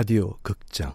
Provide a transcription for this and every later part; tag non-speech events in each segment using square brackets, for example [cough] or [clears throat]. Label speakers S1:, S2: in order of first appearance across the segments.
S1: 라디오 극장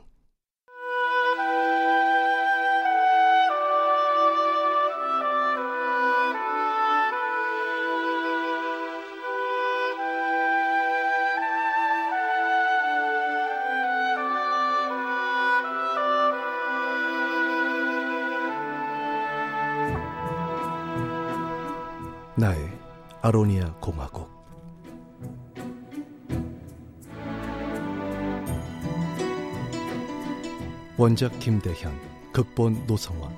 S1: 원작 김대현, 극본 노성원,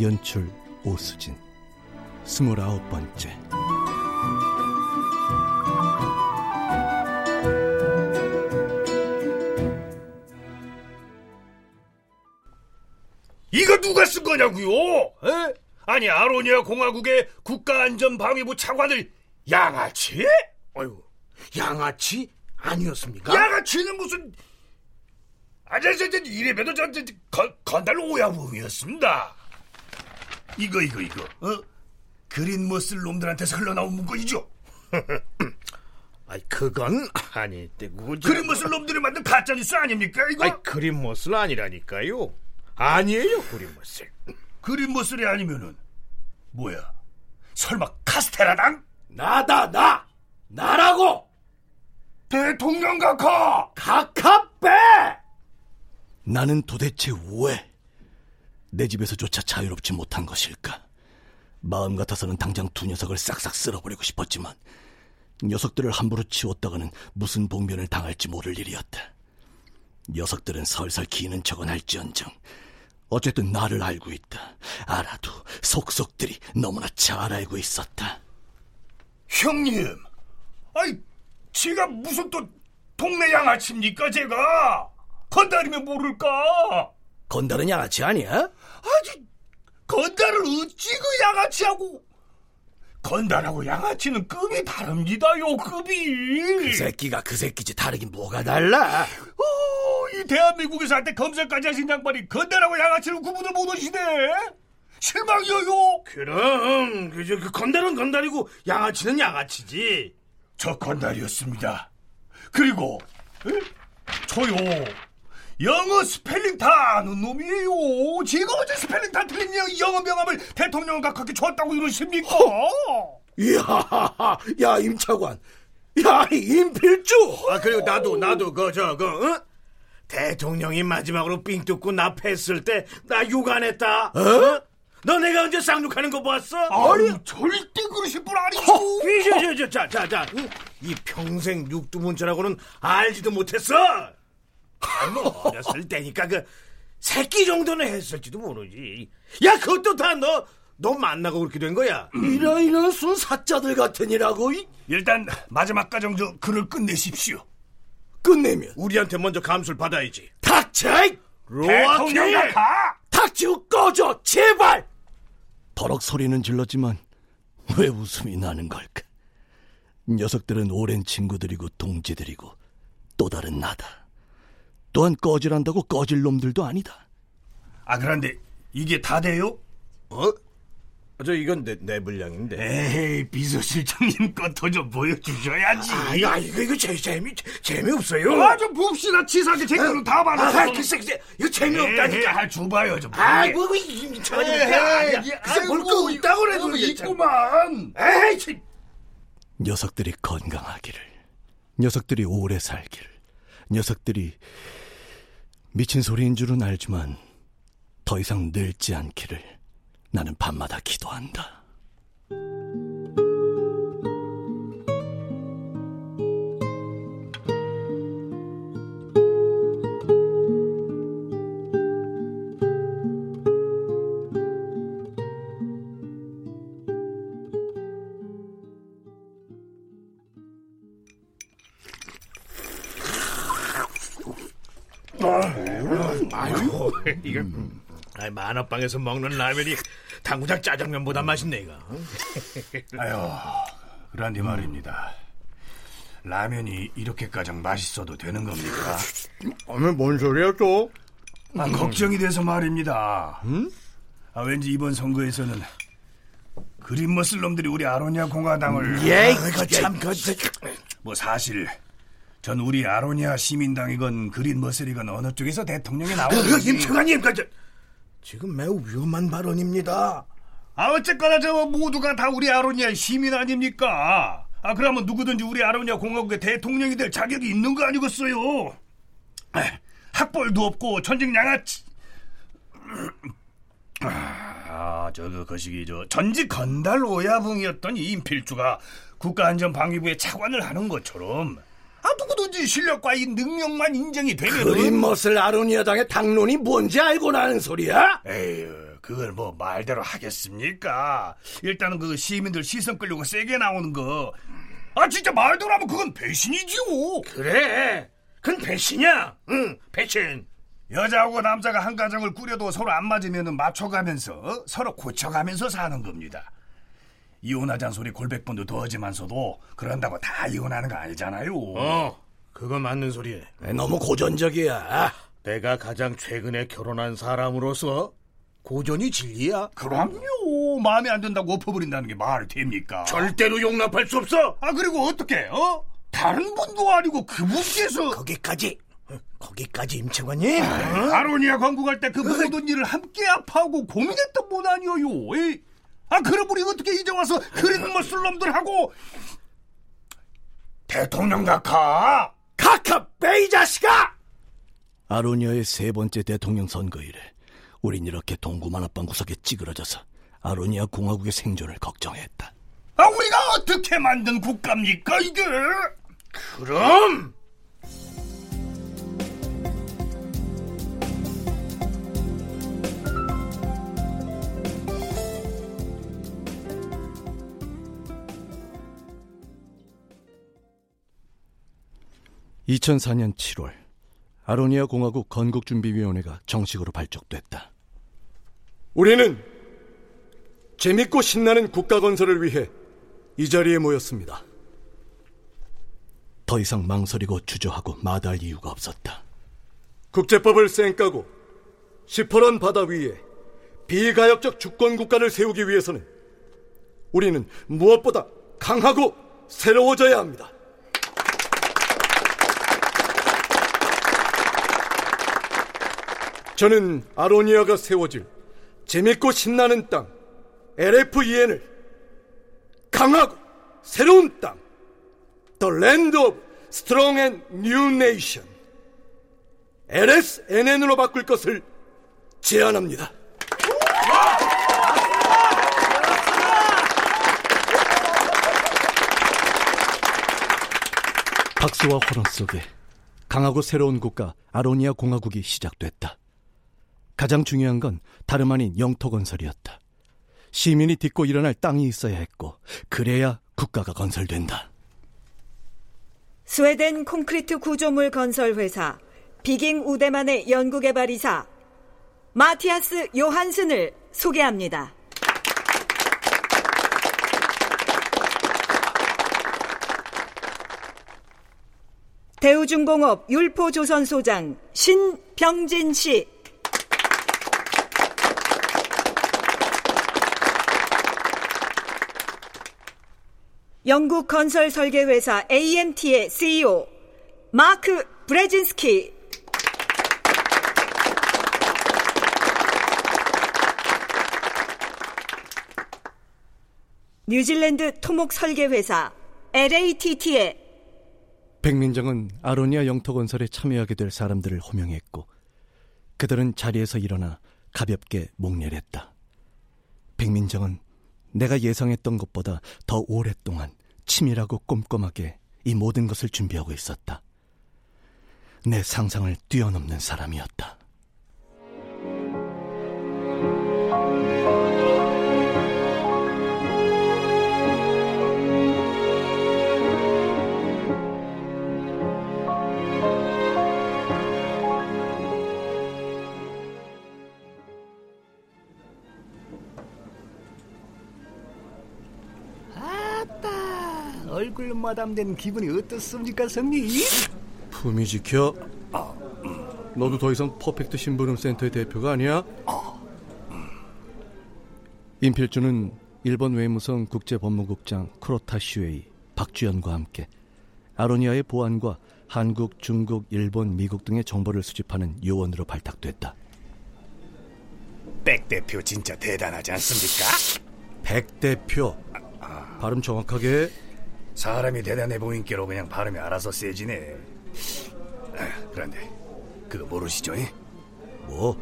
S1: 연출 오수진 스물아홉 번째
S2: 이거 누가 쓴 거냐고요? 에? 아니 아로니아 공화국의 국가안전방위부 차관을 양아치?
S3: 어휴, 양아치 아니었습니까?
S2: 양아치는 무슨 아저씨 저 이래봬도 저, 저, 저 건, 건달 오야부였습니다. 이거 이거 이거 어? 그린 머슬 놈들한테서 흘러나온 문건이죠? [clears throat]
S3: 아이 그건 아닐 때고
S2: 그린 머슬 놈들이 만든 가짜 뉴스 아닙니까 이거?
S3: 아이 그린 머슬 아니라니까요 아니에요 그린 머슬
S2: 그린 머슬이 아니면은 뭐야? 설마 카스테라당?
S3: 나다 나 나라고
S2: 대통령 각하!
S3: 각하 빼
S1: 나는 도대체 왜 내 집에서조차 자유롭지 못한 것일까? 마음 같아서는 당장 두 녀석을 싹싹 쓸어버리고 싶었지만 녀석들을 함부로 치웠다가는 무슨 복면을 당할지 모를 일이었다. 녀석들은 설설 기는 척은 할지언정 어쨌든 나를 알고 있다. 알아도 속속들이 너무나 잘 알고 있었다.
S2: 형님, 아이, 제가 무슨 또 동네 양아치입니까, 제가? 건달이면 모를까?
S1: 건달은 양아치 아니야?
S2: 아니, 건달을 어찌 그 양아치하고? 건달하고 양아치는 급이 다릅니다요, 급이.
S1: 그 새끼가 그 새끼지 다르긴 뭐가 달라?
S2: 어, 이 대한민국에서 한때 검색까지 하신 양반이 건달하고 양아치를 구분을 못하시네. 실망이에요.
S3: 그럼 그저 그 건달은 건달이고 양아치는 양아치지
S2: 저 건달이었습니다. 그리고 에? 저요 영어 스펠링 다 아는 놈이에요. 제가 어제 스펠링 다 틀린 영어 명함을 대통령 각하께 줬다고 이러십니까?
S1: 이야, [laughs] 야 임차관, 야 임필주.
S3: 아 그리고 나도 나도 그저그 어? 대통령이 마지막으로 삥 뜯고 나 패했을 때 나 욕 안 했다 어? 너 내가 언제 쌍욕하는 거 봤어?
S2: 아니 절대 그러실 분 아니죠.
S3: 자자자자 이 평생 육두문자라고는 알지도 못했어. 아, 뭐 어렸을 때니까 그 새끼 정도는 했을지도 모르지. 야 그것도 다 너 너 만나고 그렇게 된 거야.
S1: 이런 이런 순 사자들 같으니라고 이?
S2: 일단 마지막 과정 저 글을 끝내십시오.
S1: 끝내면
S3: 우리한테 먼저 감수를 받아야지.
S1: 닥쳐!
S2: 대통령 각하.
S1: 닥치고 꺼져 제발. 버럭 소리는 질렀지만 왜 웃음이 나는 걸까? 녀석들은 오랜 친구들이고 동지들이고 또 다른 나다. 또한 꺼질한다고 꺼질 놈들도 아니다.
S2: 아 그런데 이게 다 돼요?
S3: 어? 저 이건 내, 내 분량인데.
S2: 에이 비서실장님 것도 [laughs] 좀 보여주셔야지.
S3: 아, 이거, 이거, 이거 재, 재미, 재미없어요.
S2: 아, 좀 봅시다. 치사하게 제 거는 다 받아.
S3: 아, 글쎄, 글쎄, 이거 재미없다니까.
S2: 아, 줘봐요, 좀.
S3: 아, 뭐, 이, 저니까. 글쎄, 뭘거 있다고 그래도.
S2: 있구만.
S3: 에이, 참.
S1: 녀석들이 건강하기를, 녀석들이 오래 살기를, 녀석들이 미친 소리인 줄은 알지만 더 이상 늙지 않기를 나는 밤마다 기도한다. [laughs]
S3: 이거. 아이, 만화방에서 먹는 라면이 당구장 짜장면보다 맛있네, 이거. [laughs]
S2: 아유, 그란디 말입니다. 라면이 이렇게까지 맛있어도 되는 겁니까?
S3: 아니, 뭔 소리야, 또?
S2: 아, 걱정이 돼서 말입니다. 아, 왠지 이번 선거에서는 그린머슬 놈들이 우리 아로니아 공화당을
S3: 예, 이거 참, 그,
S2: 뭐 사실 전 우리 아로니아 시민당이건 그린 머슬이건 어느 쪽에서 대통령이 나오는지
S3: 임청아님, 그, 저, 지금 매우 위험한 발언입니다.
S2: 아 어쨌거나 저 모두가 다 우리 아로니아 시민 아닙니까? 아 그러면 누구든지 우리 아로니아 공화국의 대통령이 될 자격이 있는 거 아니겠어요? 아, 학벌도 없고 전직 양아치 아, 저거 거시기 저 전직 건달 오야붕이었던 이 임필주가 국가안전방위부의 차관을 하는 것처럼 아 누구든지 실력과 이 능력만 인정이 되면
S1: 그린머슬 아로니아당의 당론이 뭔지 알고 나는 소리야?
S2: 에휴 그걸 뭐 말대로 하겠습니까? 일단은 그 시민들 시선 끌려고 세게 나오는 거. 아 진짜 말대로 하면 그건 배신이지요.
S3: 그래, 그건 배신이야. 응, 배신.
S2: 여자하고 남자가 한 가정을 꾸려도 서로 안 맞으면 맞춰가면서 어? 서로 고쳐가면서 사는 겁니다. 이혼하잔 소리 골백번도 더 하지만서도 그런다고 다 이혼하는 거 아니잖아요.
S3: 어, 그거 맞는 소리에.
S1: 너무 고전적이야.
S3: 내가 가장 최근에 결혼한 사람으로서 고전이 진리야.
S2: 그럼요. 마음에 안 든다고 엎어버린다는 게 말이 됩니까?
S3: 절대로 용납할 수 없어.
S2: 아 그리고 어떻게 어? 다른 분도 아니고 그분께서
S3: 거기까지, 거기까지 임채관님.
S2: 아로니아 광고 갈 때 그 모든 일을 함께 아파하고 고민했던 분 아니에요. 에이? 아 그럼 우리 어떻게 이제 와서 그린 머슬놈들하고 대통령 각하
S1: 카카 베이 자식아! 아로니아의 세 번째 대통령 선거 일에 우린 이렇게 동구만 앞방 구석에 찌그러져서 아로니아 공화국의 생존을 걱정했다.
S2: 아 우리가 어떻게 만든 국가입니까 이게?
S3: 그럼
S1: 2004년 7월 아로니아 공화국 건국준비위원회가 정식으로 발족됐다.
S4: 우리는 재밌고 신나는 국가 건설을 위해 이 자리에 모였습니다.
S1: 더 이상 망설이고 주저하고 마다할 이유가 없었다.
S4: 국제법을 쌩까고 시퍼런 바다 위에 비가역적 주권 국가를 세우기 위해서는 우리는 무엇보다 강하고 새로워져야 합니다. 저는 아로니아가 세워질 재밌고 신나는 땅 LFEN을 강하고 새로운 땅 The Land of Strong and New Nation LSNN으로 바꿀 것을 제안합니다.
S1: 박수와 호론 속에 강하고 새로운 국가 아로니아 공화국이 시작됐다. 가장 중요한 건 다름 아닌 영토 건설이었다. 시민이 딛고 일어날 땅이 있어야 했고 그래야 국가가 건설된다.
S5: 스웨덴 콘크리트 구조물 건설 회사 비깅 우데만의 연구개발 이사 마티아스 요한슨을 소개합니다. 대우중공업 율포조선 소장 신병진 씨 영국 건설 설계 회사 AMT의 CEO 마크 브레진스키 뉴질랜드 토목 설계 회사 LATT의
S1: 백민정은 아로니아 영토 건설에 참여하게 될 사람들을 호명했고 그들은 자리에서 일어나 가볍게 목례했다. 백민정은 내가 예상했던 것보다 더 오랫동안 치밀하고 꼼꼼하게 이 모든 것을 준비하고 있었다. 내 상상을 뛰어넘는 사람이었다.
S6: 마담된 기분이 어떻습니까, 성님?
S4: 품위 지켜. 너도 더 이상 퍼펙트 심부름 센터의 대표가 아니야?
S1: 임필주는 일본 외무성 국제법무국장 구로다 슈헤이 박주연과 함께 아로니아의 보안과 한국, 중국, 일본, 미국 등의 정보를 수집하는 요원으로 발탁됐다.
S2: 백 대표 진짜 대단하지 않습니까?
S1: 백 대표. 발음 정확하게
S2: 사람이 대단해 보인께로 그냥 발음이 알아서 세지네. 아, 그런데 그거 모르시죠? 이?
S1: 뭐?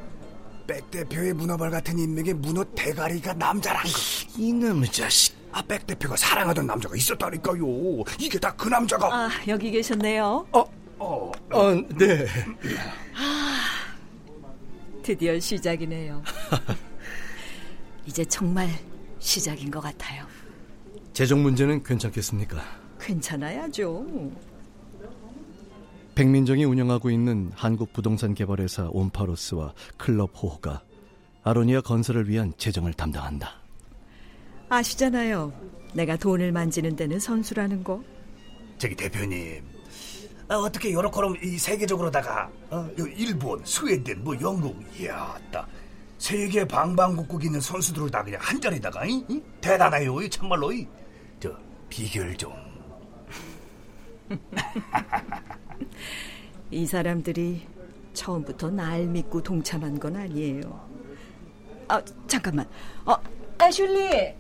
S2: 백 대표의 문어발 같은 인맥의 문어 대가리가 남자란 거.
S1: 이놈의 자식.
S2: 아, 백 대표가 사랑하던 남자가 있었다니까요. 이게 다 그 남자가.
S5: 아, 여기 계셨네요.
S2: 어, 어,
S1: 아, 네.
S5: 드디어 시작이네요. [laughs] 이제 정말 시작인 것 같아요.
S1: 재정 문제는 괜찮겠습니까?
S5: 괜찮아야죠.
S1: 백민정이 운영하고 있는 한국 부동산 개발회사 온파로스와 클럽 호호가 아로니아 건설을 위한 재정을 담당한다.
S5: 아시잖아요. 내가 돈을 만지는 데는 선수라는 거.
S2: 저기 대표님. 아, 어떻게 요렇게럼 이 세계적으로다가 어, 요 일본, 스웨덴, 뭐 영국, 이야, 딱 세계 방방곡곡 있는 선수들을 다 그냥 한 자리다가? 이? 대단해요, 이 참말로. 이. 저 비결 좀. [laughs]
S5: 이 사람들이 처음부터 날 믿고 동참한 건 아니에요. 아, 잠깐만. 어, 애슐리.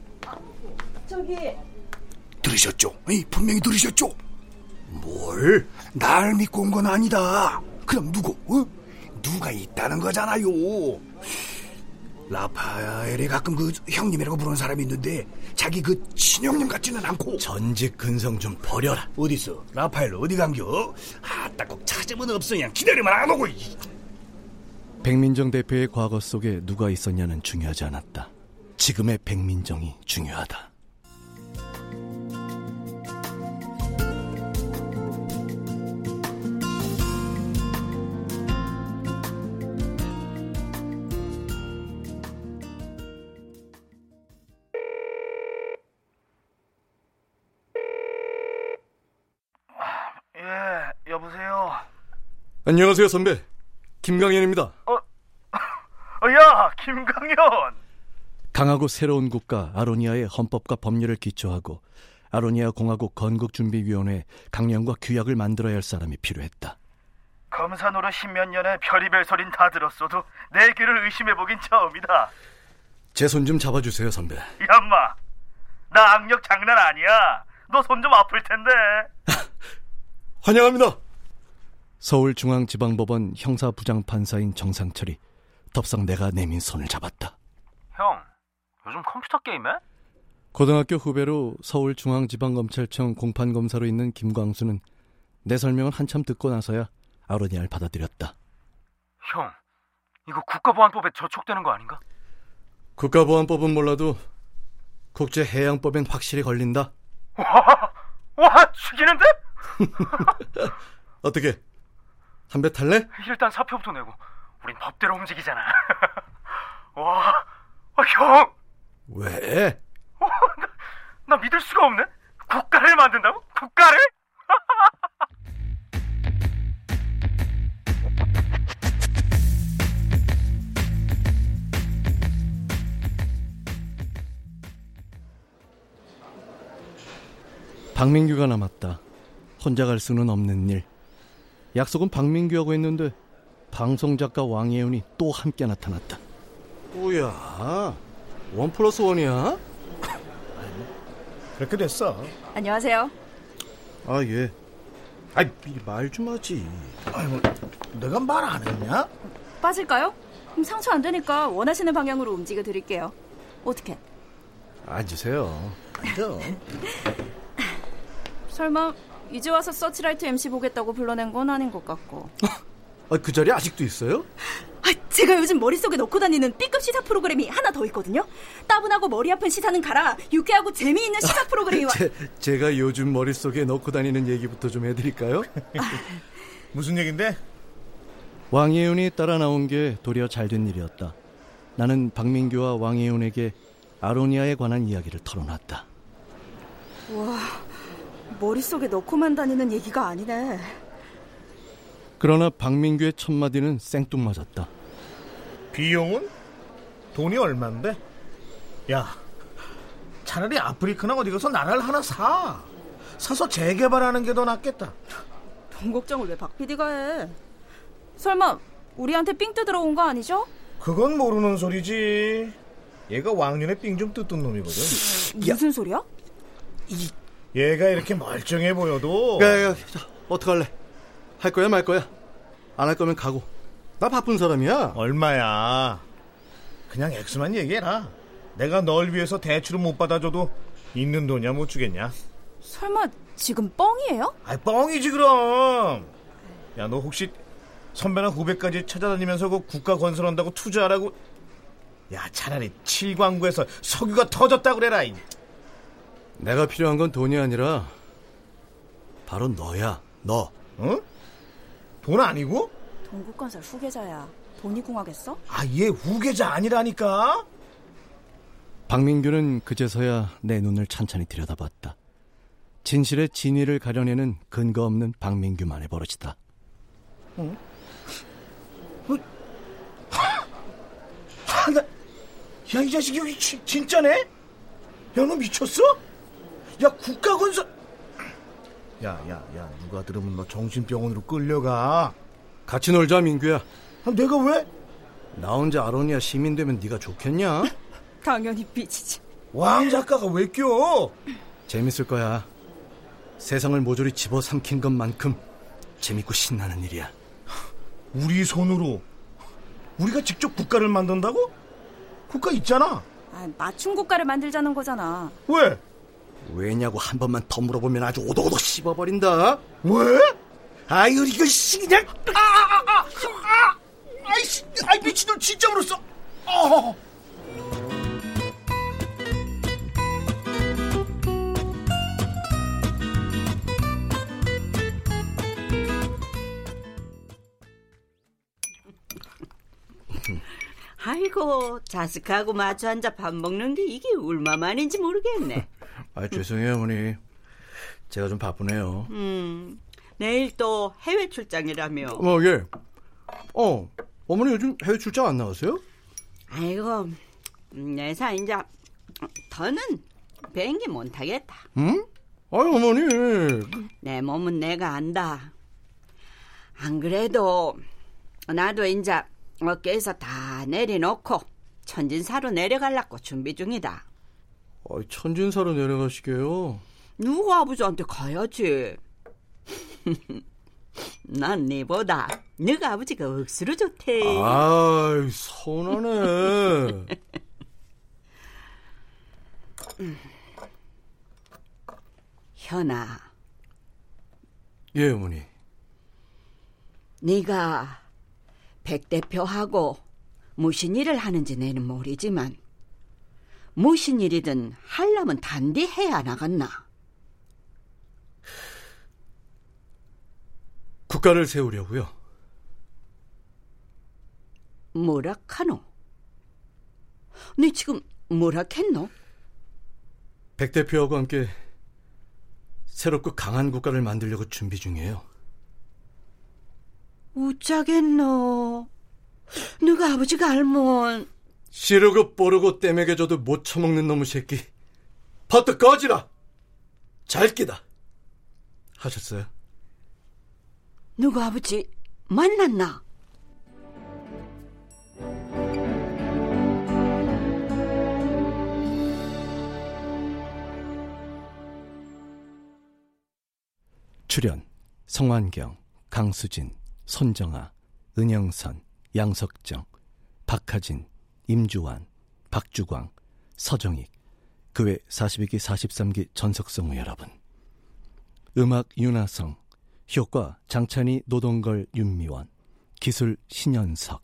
S5: 저기
S2: 들으셨죠? 이 분명히 들으셨죠?
S7: 뭘?
S2: 날 믿고 온 건 아니다. 그럼 누구? 어? 누가 있다는 거잖아요. 라파엘이 가끔 그 형님이라고 부르는 사람이 있는데 자기 그 친형님 같지는 않고
S8: 전직 근성 좀 버려라.
S2: 어딨어? 라파엘 어디 간겨? 아따 꼭 찾으면 없어 그냥 기다리면 안 오고 이.
S1: 백민정 대표의 과거 속에 누가 있었냐는 중요하지 않았다. 지금의 백민정이 중요하다. 안녕하세요, 선배. 김강현입니다.
S9: 어, [laughs] 야, 김강현.
S1: 강하고 새로운 국가 아로니아의 헌법과 법률을 기초하고 아로니아 공화국 건국준비위원회 강령과 규약을 만들어야 할 사람이 필요했다.
S9: 검사 노릇 십몇 년에 별의별 소린 다 들었어도 내 귀를 의심해보긴 처음이다.
S1: 제 손 좀 잡아주세요, 선배.
S9: 야마, 나 악력 장난 아니야. 너 손 좀 아플 텐데. [laughs]
S1: 환영합니다. 서울중앙지방법원 형사부장판사인 정상철이 덥석 내가 내민 손을 잡았다.
S9: 형, 요즘 컴퓨터 게임해?
S1: 고등학교 후배로 서울중앙지방검찰청 공판검사로 있는 김광수는 내 설명을 한참 듣고 나서야 아로니아를 받아들였다.
S9: 형, 이거 국가보안법에 저촉되는 거 아닌가?
S1: 국가보안법은 몰라도 국제해양법엔 확실히 걸린다.
S9: 와, 와, 죽이는데? [laughs]
S1: 어떻게? 담배 탈래?
S9: 일단 사표부터 내고 우린 법대로 움직이잖아. [laughs] 와, 아, 형,
S1: 왜?
S9: 나 믿을 수가 없네. 국가를 만든다고? 국가를? [laughs]
S1: 박민규가 남았다. 혼자 갈 수는 없는 일. 약속은 박민규하고 했는데 방송 작가 왕예은이 또 함께 나타났다. 뭐야? 원 플러스 원이야?
S3: 그렇게 됐어.
S10: 안녕하세요.
S1: 아 예. 아이 말 좀 하지.
S3: 아이고, 내가 말 안 했냐?
S10: 빠질까요? 그럼 상처 안 되니까 원하시는 방향으로 움직여 드릴게요. 어떻게?
S1: 앉으세요.
S3: 앉아.
S10: 설마 이제 와서 서치라이트 MC 보겠다고 불러낸 건 아닌 것 같고. [laughs]
S1: 아, 그 자리 아직도 있어요?
S10: 아, 제가 요즘 머릿속에 넣고 다니는 B급 시사 프로그램이 하나 더 있거든요. 따분하고 머리 아픈 시사는 가라. 유쾌하고 재미있는 시사 프로그램이 와.
S1: 제, 제가 요즘 머릿속에 넣고 다니는 얘기부터 좀 해드릴까요? [laughs]
S3: 무슨 얘긴데?
S1: 왕예윤이 따라 나온 게 도리어 잘 된 일이었다. 나는 박민규와 왕예윤에게 아로니아에 관한 이야기를 털어놨다.
S10: 와, 머릿속에 넣고만 다니는 얘기가 아니네.
S1: 그러나 박민규의 첫마디는 생뚱맞았다.
S3: 비용은? 돈이 얼만데? 야, 차라리 아프리카나 어디 가서 나라를 하나 사. 사서 재개발하는 게 더 낫겠다.
S10: 돈 걱정을 왜 박 PD가 해? 설마 우리한테 삥 뜯으러 온 거 아니죠?
S3: 그건 모르는 소리지. 얘가 왕년에 삥 좀 뜯던 놈이거든.
S10: 무슨 소리야?
S3: 얘가 이렇게 멀쩡해 보여도
S1: 야, 야, 자, 어떡할래? 할 거야, 말 거야? 안 할 거면 가고. 나 바쁜 사람이야.
S3: 얼마야? 그냥 액수만 얘기해라. 내가 널 위해서 대출을 못 받아줘도 있는 돈이야 못 주겠냐?
S10: 설마 지금 뻥이에요?
S3: 아이 뻥이지 그럼. 야 너 혹시 선배나 후배까지 찾아다니면서 그 국가 건설한다고 투자하라고? 야 차라리 칠광구에서 석유가 터졌다 그래라. 이.
S1: 내가 필요한 건 돈이 아니라 바로 너야, 너.
S3: 어? 돈 아니고?
S10: 동국건설 후계자야. 돈이 궁하겠어?
S3: 아 얘 후계자 아니라니까.
S1: 박민규는 그제서야 내 눈을 찬찬히 들여다봤다. 진실의 진위를 가려내는 근거 없는 박민규만의 버릇이다.
S3: 아, 나, 야, 이 자식이 여기 지- 진짜네? 야, 너 미쳤어? 야, 국가 건설. 야, 야, 야, 누가 들으면 너 정신병원으로 끌려가.
S1: 같이 놀자, 민규야.
S3: 아, 내가 왜?
S1: 나 혼자 아로니아 시민 되면 네가 좋겠냐? [laughs]
S10: 당연히 삐지지.
S3: 왕 작가가 왜 껴?
S1: 재밌을 거야. 세상을 모조리 집어삼킨 것만큼 재밌고 신나는 일이야.
S3: 우리 손으로. 우리가 직접 국가를 만든다고? 국가 있잖아.
S10: 아, 맞춤 국가를 만들자는 거잖아.
S3: 왜?
S1: 왜냐고 한 번만 더 물어보면 아주 오도오도 씹어버린다.
S3: 왜? 아유, 이거 씨, 그냥. 아, 아, 아, 아, 아, 아이씨, 아이, 미친놈 진짜 물었어. 어.
S11: 아이고 자식하고 마주 앉아 밥 먹는 게 이게 얼마만인지 모르겠네.
S1: 아, 죄송해요, 어머니. 제가 좀 바쁘네요.
S11: 음 내일 또 해외 출장이라며.
S1: 어, 예. 어, 어머니 요즘 해외 출장 안 나가세요?
S11: 아이고 내사 이제 더는 비행기 못 타겠다.
S1: 응? 아유, 어머니.
S11: 내 몸은 내가 안다. 안 그래도 나도 이제 어깨에서 다 내려놓고 천진사로 내려가려고 준비 중이다.
S1: 아, 천진사로 내려가시게요.
S11: 누구 아버지한테 가야지. [laughs] 난 네보다 너가 아버지가 억수로 좋대.
S1: 아이, 서운하네. [laughs]
S11: 현아,
S1: 예, 어머니.
S11: 네가 백 대표하고 무슨 일을 하는지 내는 모르지만 무슨 일이든 하려면 단디 해야 나갔나.
S1: 국가를 세우려고요.
S11: 뭐라 카노? 네 지금 뭐라 했노?
S1: 백 대표하고 함께 새롭고 강한 국가를 만들려고 준비 중이에요.
S11: 우짜겠노? 너가 아버지가 알면
S1: 시르고 뽀르고 떼매겨줘도 못 처먹는 놈의 새끼. 버터 꺼지라! 잘 끼다! 하셨어요?
S11: 누가 아버지 만났나?
S1: 출연 성환경, 강수진, 손정아, 은영선, 양석정, 박하진, 임주환, 박주광, 서정익, 그 외 42기 43기 전석성우 여러분. 음악 윤하성, 효과 장찬희 노동걸 윤미원, 기술 신현석.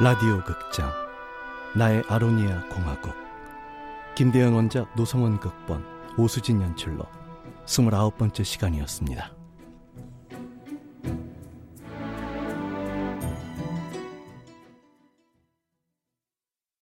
S1: 라디오 극장 나의 아로니아 공화국 김대현 원작 노성원 극본 오수진 연출로 29번째 시간이었습니다.